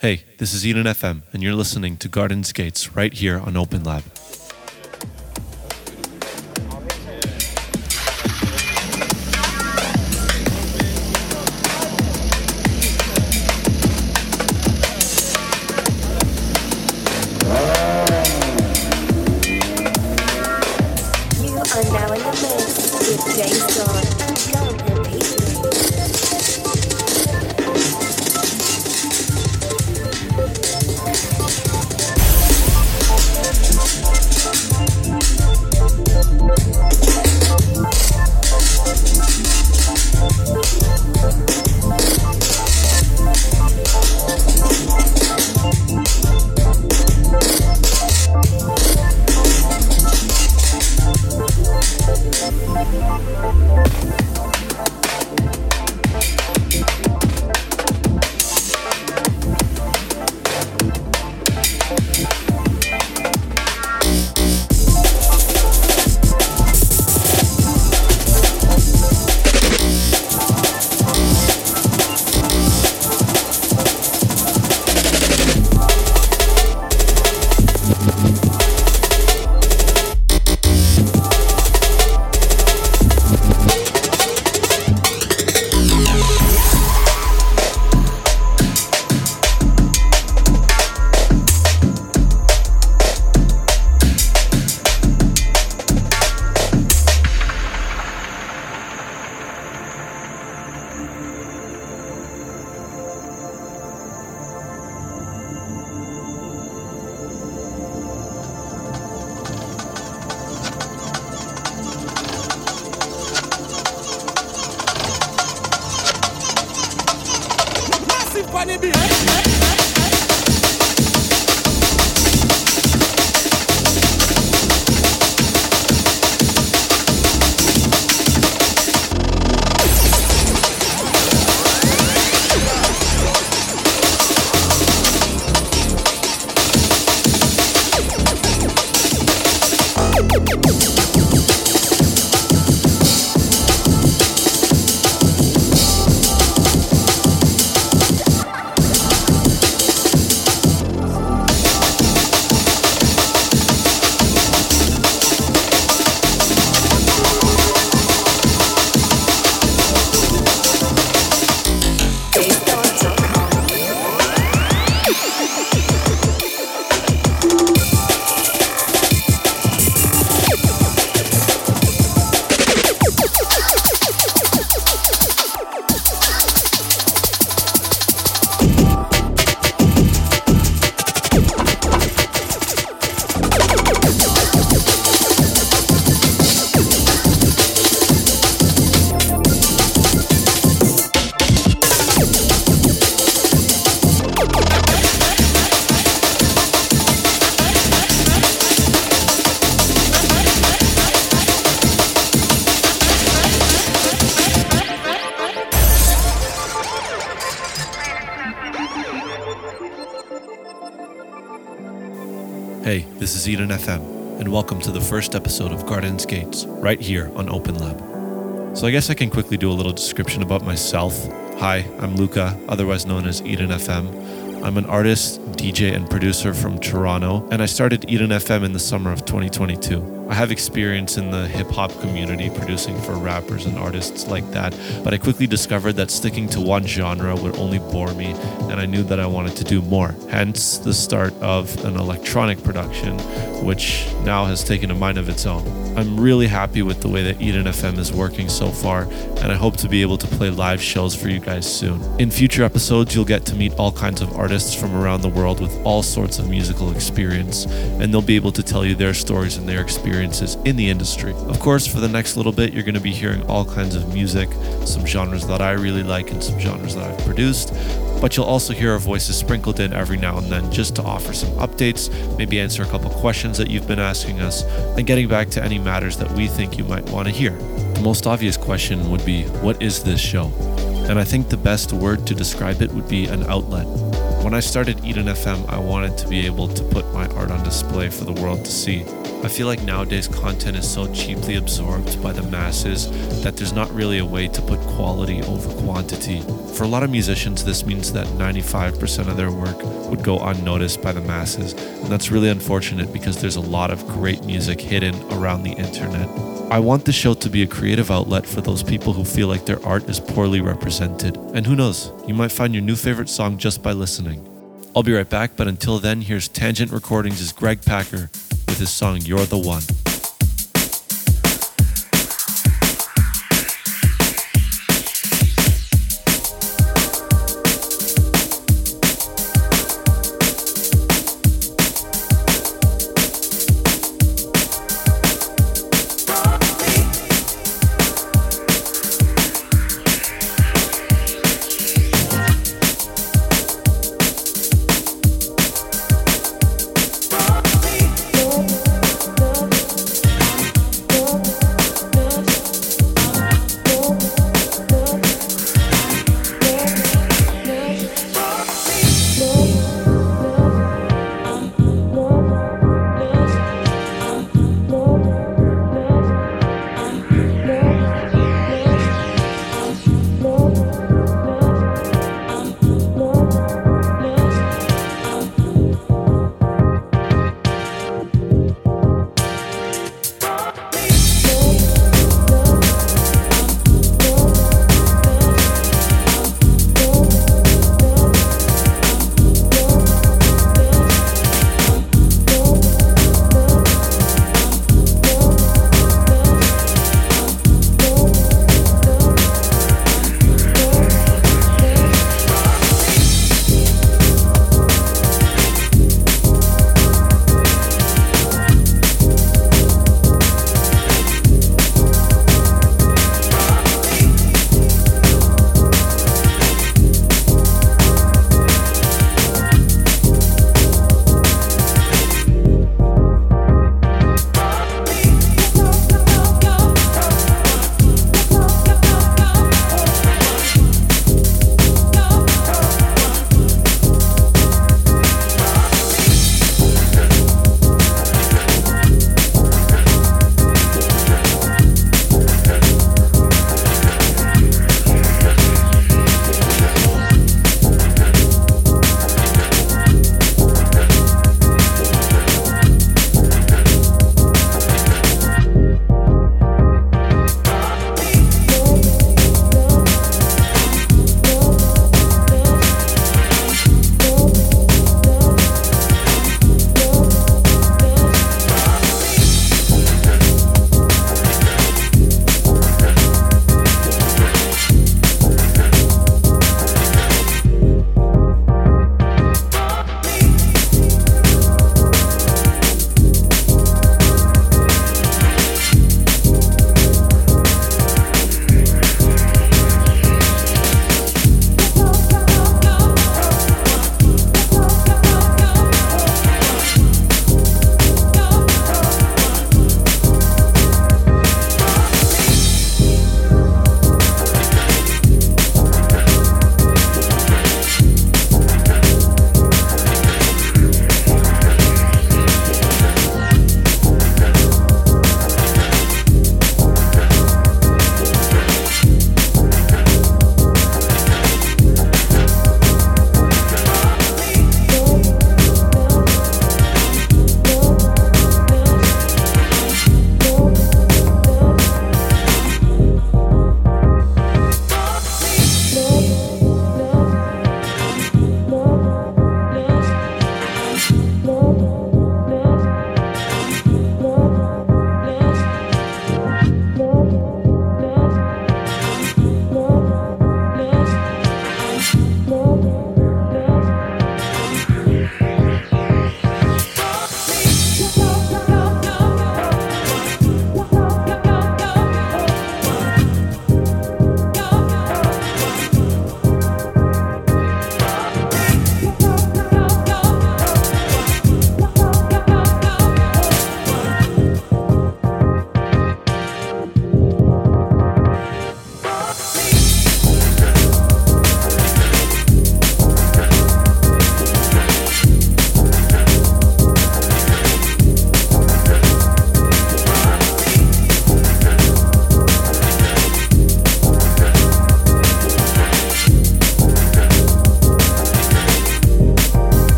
Hey, this is Eden FM, and you're listening to Gardens Gates right here on Open Lab. Eden FM, and welcome to the first episode of Gardens Gates, right here on Open Lab. So, I guess I can quickly do a little description about myself. Hi, I'm Luca, otherwise known as Eden FM. I'm an artist, DJ, and producer from Toronto, and I started Eden FM in the summer of 2022. I have experience in the hip hop community producing for rappers and artists like that, but I quickly discovered that sticking to one genre would only bore me, and I knew that I wanted to do more. Hence, the start of an electronic production, which now has taken a mind of its own. I'm really happy with the way that Eden FM is working so far, and I hope to be able to play live shows for you guys soon. In future episodes, you'll get to meet all kinds of artists from around the world with all sorts of musical experience, and they'll be able to tell you their stories and their experiences experiences in the industry. Of course, for the next little bit, you're going to be hearing all kinds of music, some genres that I really like, and some genres that I've produced. But you'll also hear our voices sprinkled in every now and then just to offer some updates, maybe answer a couple questions that you've been asking us, and getting back to any matters that we think you might want to hear. The most obvious question would be what is this show? And I think the best word to describe it would be an outlet When I started Eden FM, I wanted to be able to put my art on display for the world to see. I feel like nowadays content is so cheaply absorbed by the masses that there's not really a way to put quality over quantity. For a lot of musicians, this means that 95% of their work would go unnoticed by the masses, and that's really unfortunate because there's a lot of great music hidden around the internet. I want the show to be a creative outlet for those people who feel like their art is poorly represented. And who knows, you might find your new favorite song just by listening. I'll be right back, but until then, here's Tangent Recordings' Greg Packer with his song You're the One.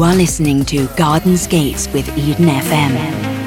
You are listening to Gardens Gates with Eden FM.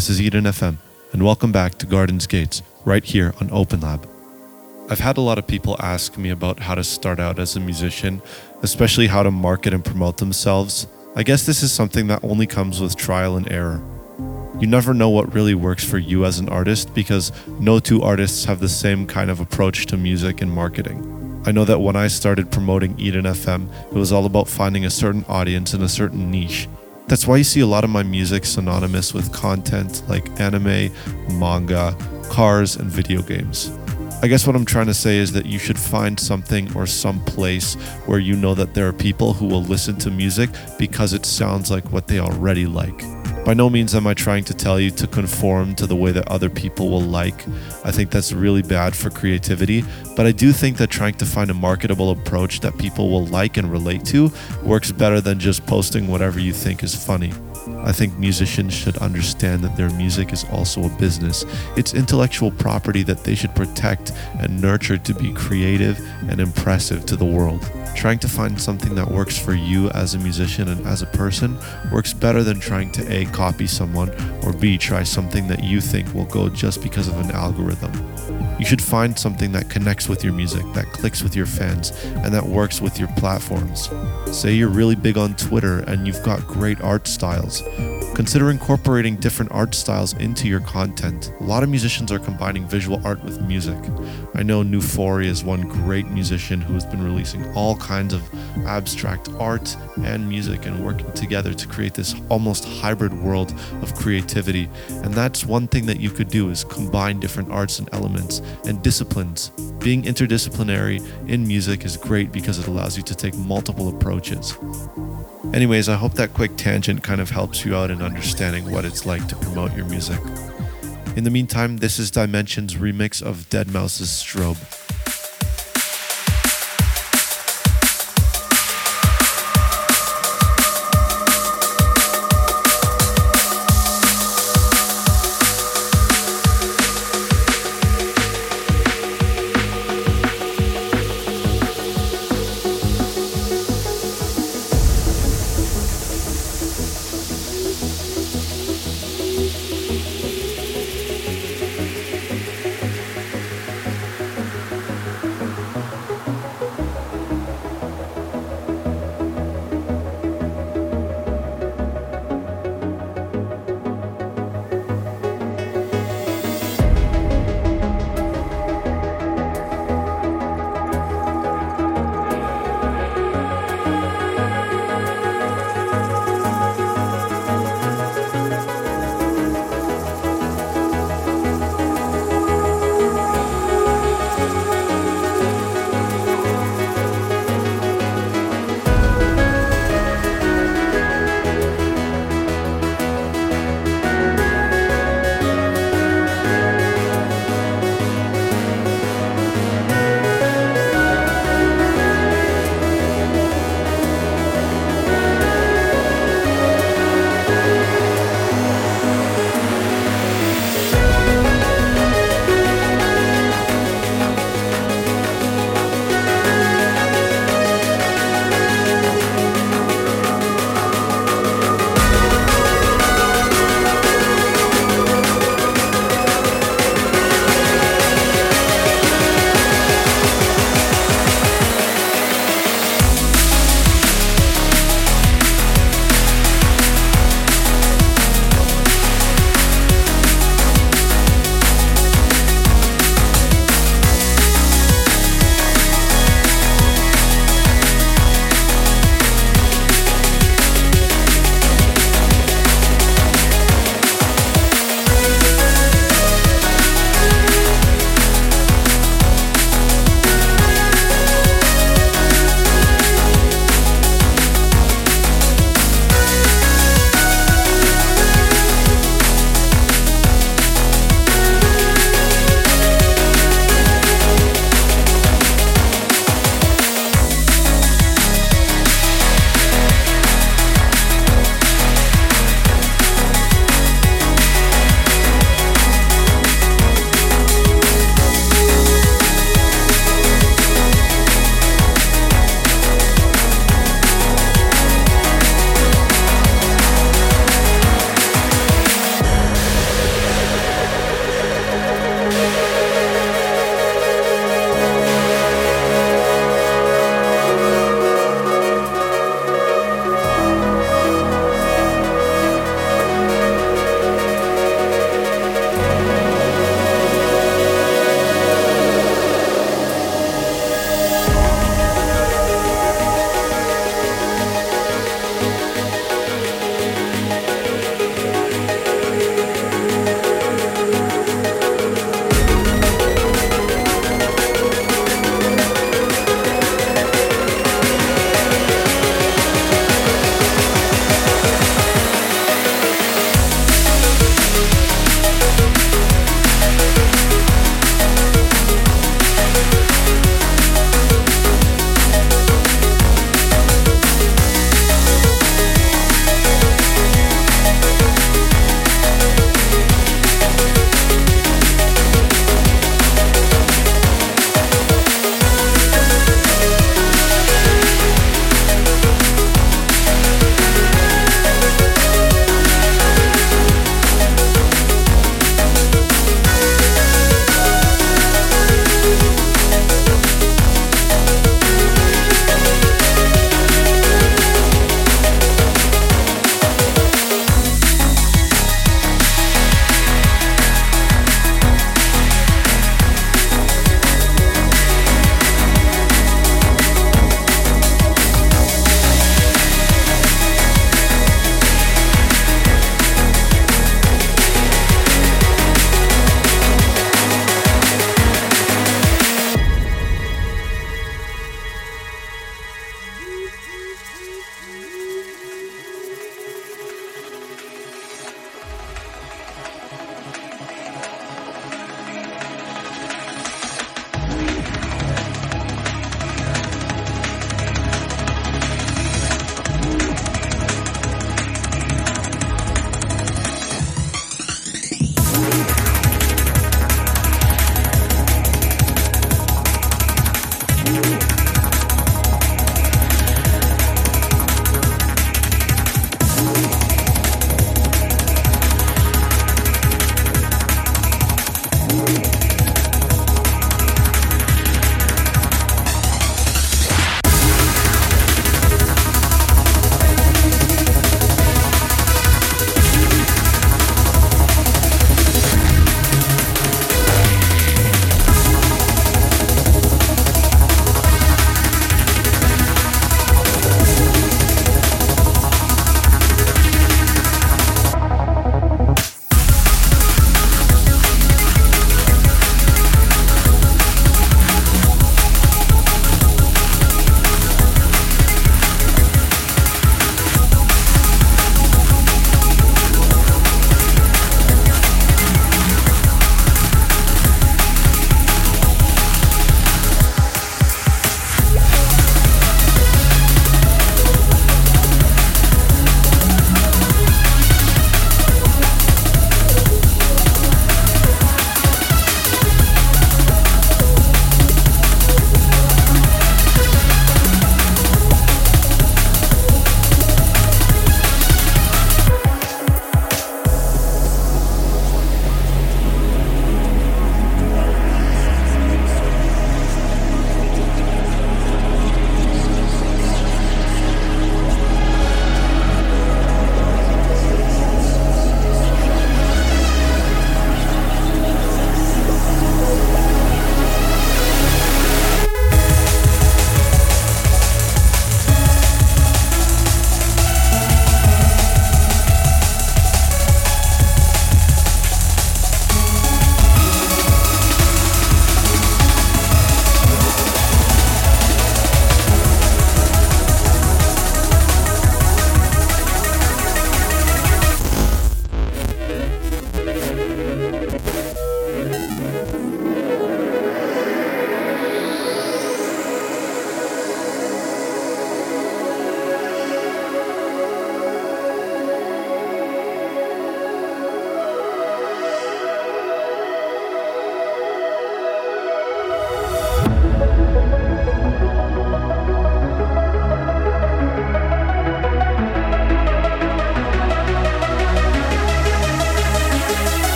This is Eden FM, and welcome back to Gardens Gates, right here on Open Lab. I've had a lot of people ask me about how to start out as a musician, especially how to market and promote themselves. I guess this is something that only comes with trial and error. You never know what really works for you as an artist because no two artists have the same kind of approach to music and marketing. I know that when I started promoting Eden FM, it was all about finding a certain audience in a certain niche that's why you see a lot of my music synonymous with content like anime, manga, cars, and video games. I guess what I'm trying to say is that you should find something or some place where you know that there are people who will listen to music because it sounds like what they already like. By no means am I trying to tell you to conform to the way that other people will like. I think that's really bad for creativity, but I do think that trying to find a marketable approach that people will like and relate to works better than just posting whatever you think is funny. I think musicians should understand that their music is also a business. It's intellectual property that they should protect and nurture to be creative and impressive to the world. Trying to find something that works for you as a musician and as a person works better than trying to A, copy someone, or B, try something that you think will go just because of an algorithm. You should find something that connects with your music, that clicks with your fans, and that works with your platforms. Say you're really big on Twitter and you've got great art styles. Consider incorporating different art styles into your content. A lot of musicians are combining visual art with music. I know Nufori is one great musician who has been releasing all kinds of abstract art and music and working together to create this almost hybrid world of creativity. And that's one thing that you could do is combine different arts and elements and disciplines. Being interdisciplinary in music is great because it allows you to take multiple approaches. Anyways, I hope that quick tangent kind of helps you out in understanding what it's like to promote your music. In the meantime, this is Dimension's remix of deadmau5's Strobe.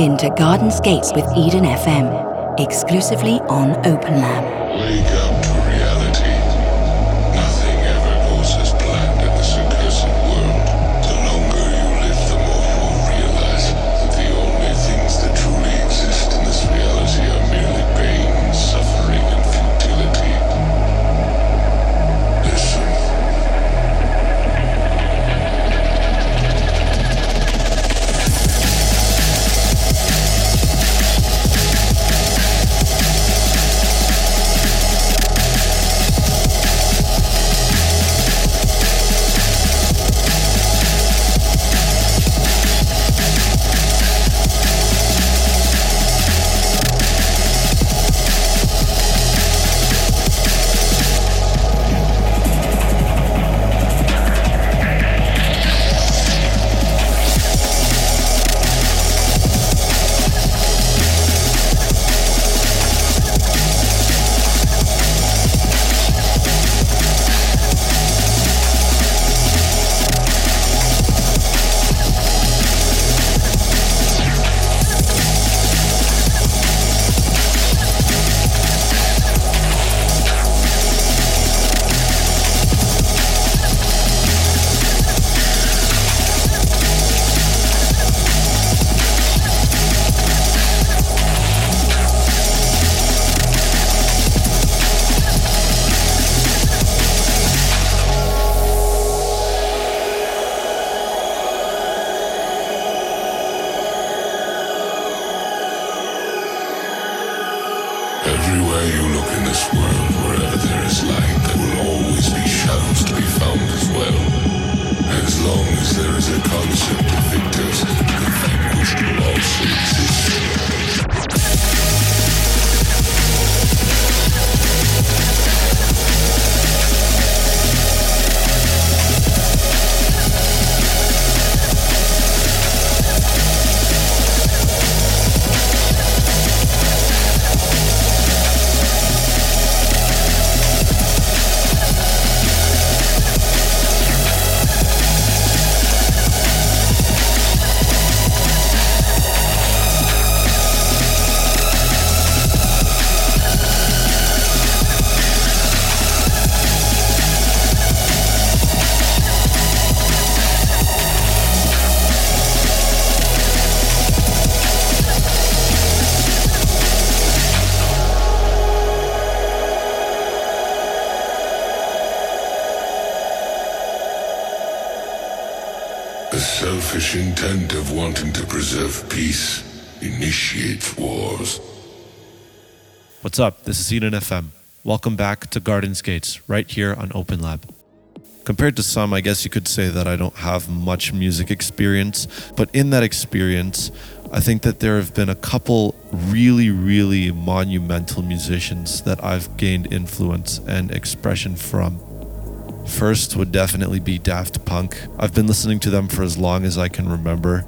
In to Garden's Gates with Eden FM, exclusively on Open Lab. Wake up You look in this world, wherever there is light, there will always be shadows to be found as well. As long as there is a concept of victors, the vanquished will What's up? This is Eden FM. Welcome back to Gardens Gates, right here on Open Lab. Compared to some, I guess you could say that I don't have much music experience, but in that experience, I think that there have been a couple really, really monumental musicians that I've gained influence and expression from. First would definitely be Daft Punk. I've been listening to them for as long as I can remember.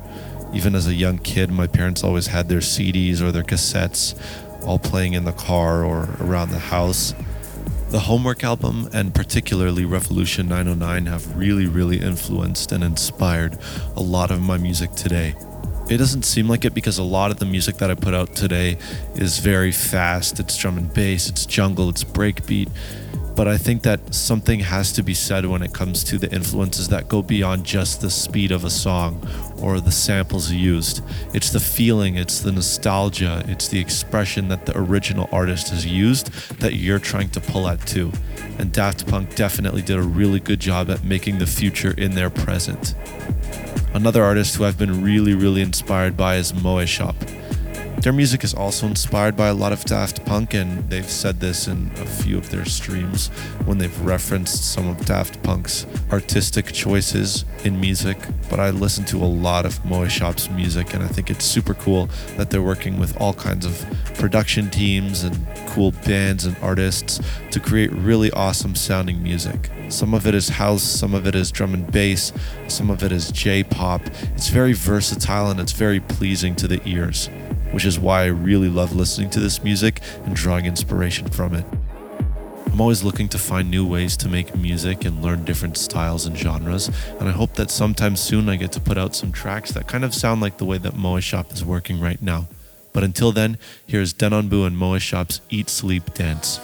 Even as a young kid, my parents always had their CDs or their cassettes all playing in the car or around the house. The Homework album and particularly Revolution 909 have really, really influenced and inspired a lot of my music today. It doesn't seem like it because a lot of the music that I put out today is very fast. It's drum and bass, it's jungle, it's breakbeat. But I think that something has to be said when it comes to the influences that go beyond just the speed of a song or the samples used. It's the feeling, it's the nostalgia, it's the expression that the original artist has used that you're trying to pull at too. And Daft Punk definitely did a really good job at making the future in their present. Another artist who I've been really, really inspired by is Moe Shop. Their music is also inspired by a lot of Daft Punk, and they've said this in a few of their streams when they've referenced some of Daft Punk's artistic choices in music. But I listen to a lot of Moe Shop's music, and I think it's super cool that they're working with all kinds of production teams and cool bands and artists to create really awesome sounding music. Some of it is house, some of it is drum and bass, some of it is J pop. It's very versatile and it's very pleasing to the ears which is why I really love listening to this music and drawing inspiration from it. I'm always looking to find new ways to make music and learn different styles and genres, and I hope that sometime soon I get to put out some tracks that kind of sound like the way that Moe Shop is working right now. But until then, here's Denonbu and Moe Shop's Eat Sleep Dance.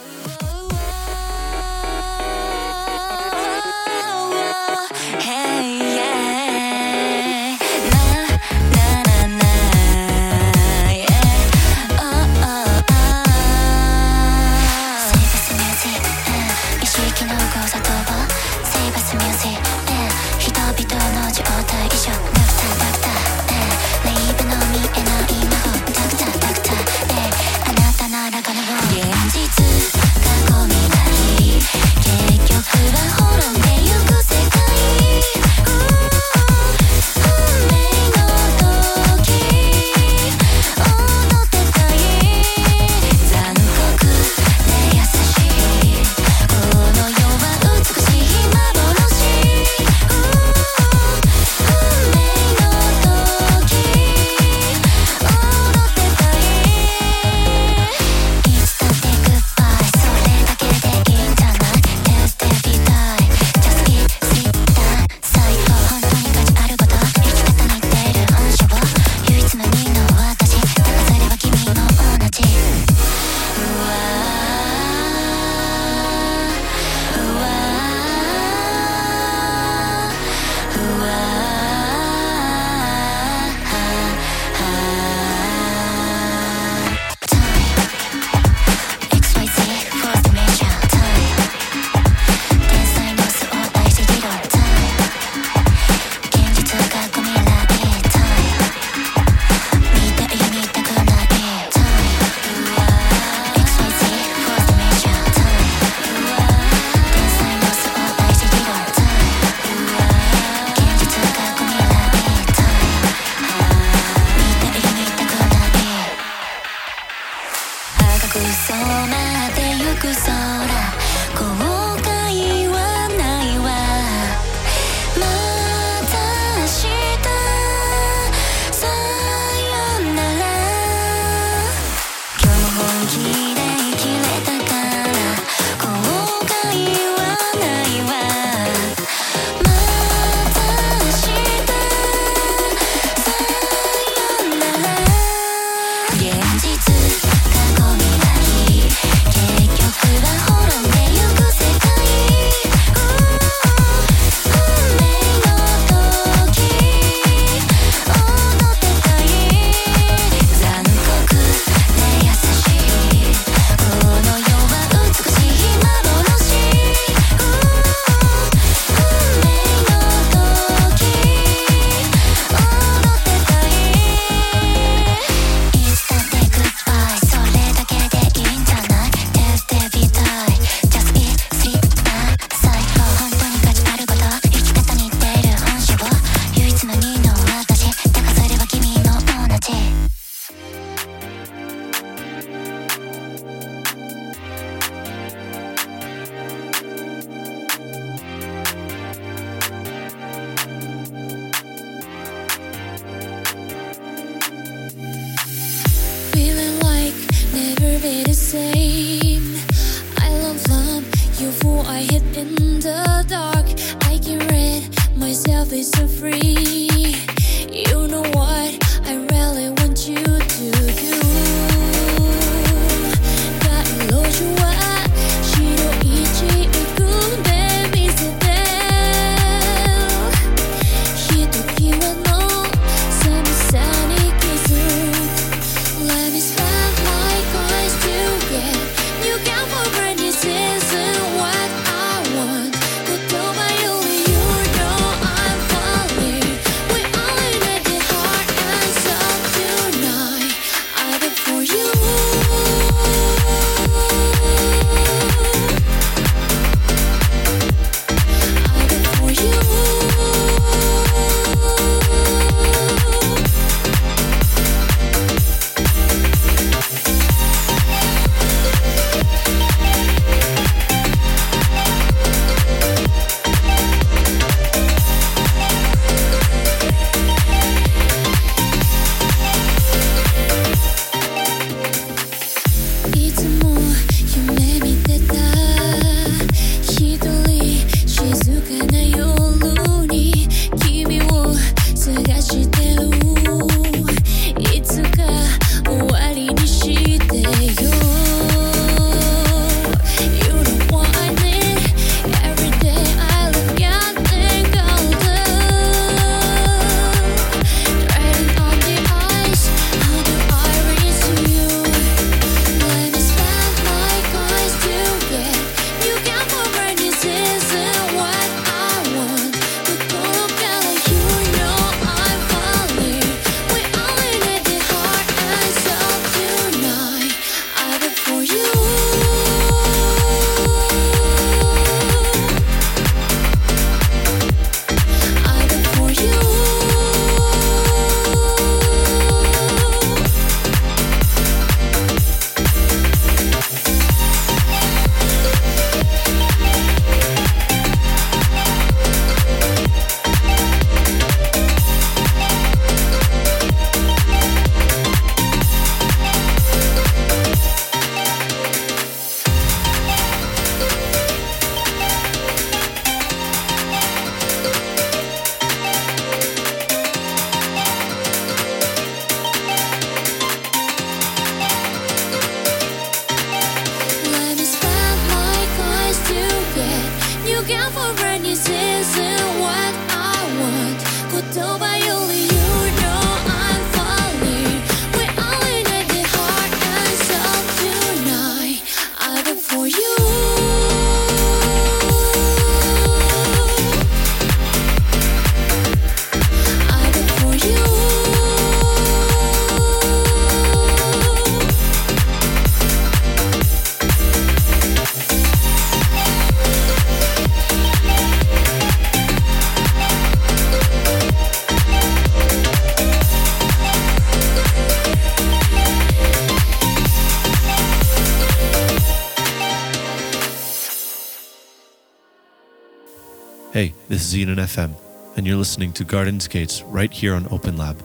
This is Eden FM, and you're listening to Gardens Gates right here on Open Lab.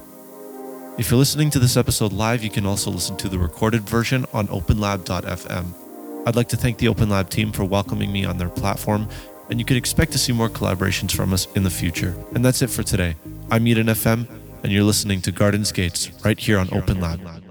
If you're listening to this episode live, you can also listen to the recorded version on openlab.fm. I'd like to thank the Open Lab team for welcoming me on their platform, and you can expect to see more collaborations from us in the future. And that's it for today. I'm Eden FM, and you're listening to Gardens Gates right here on Open Lab.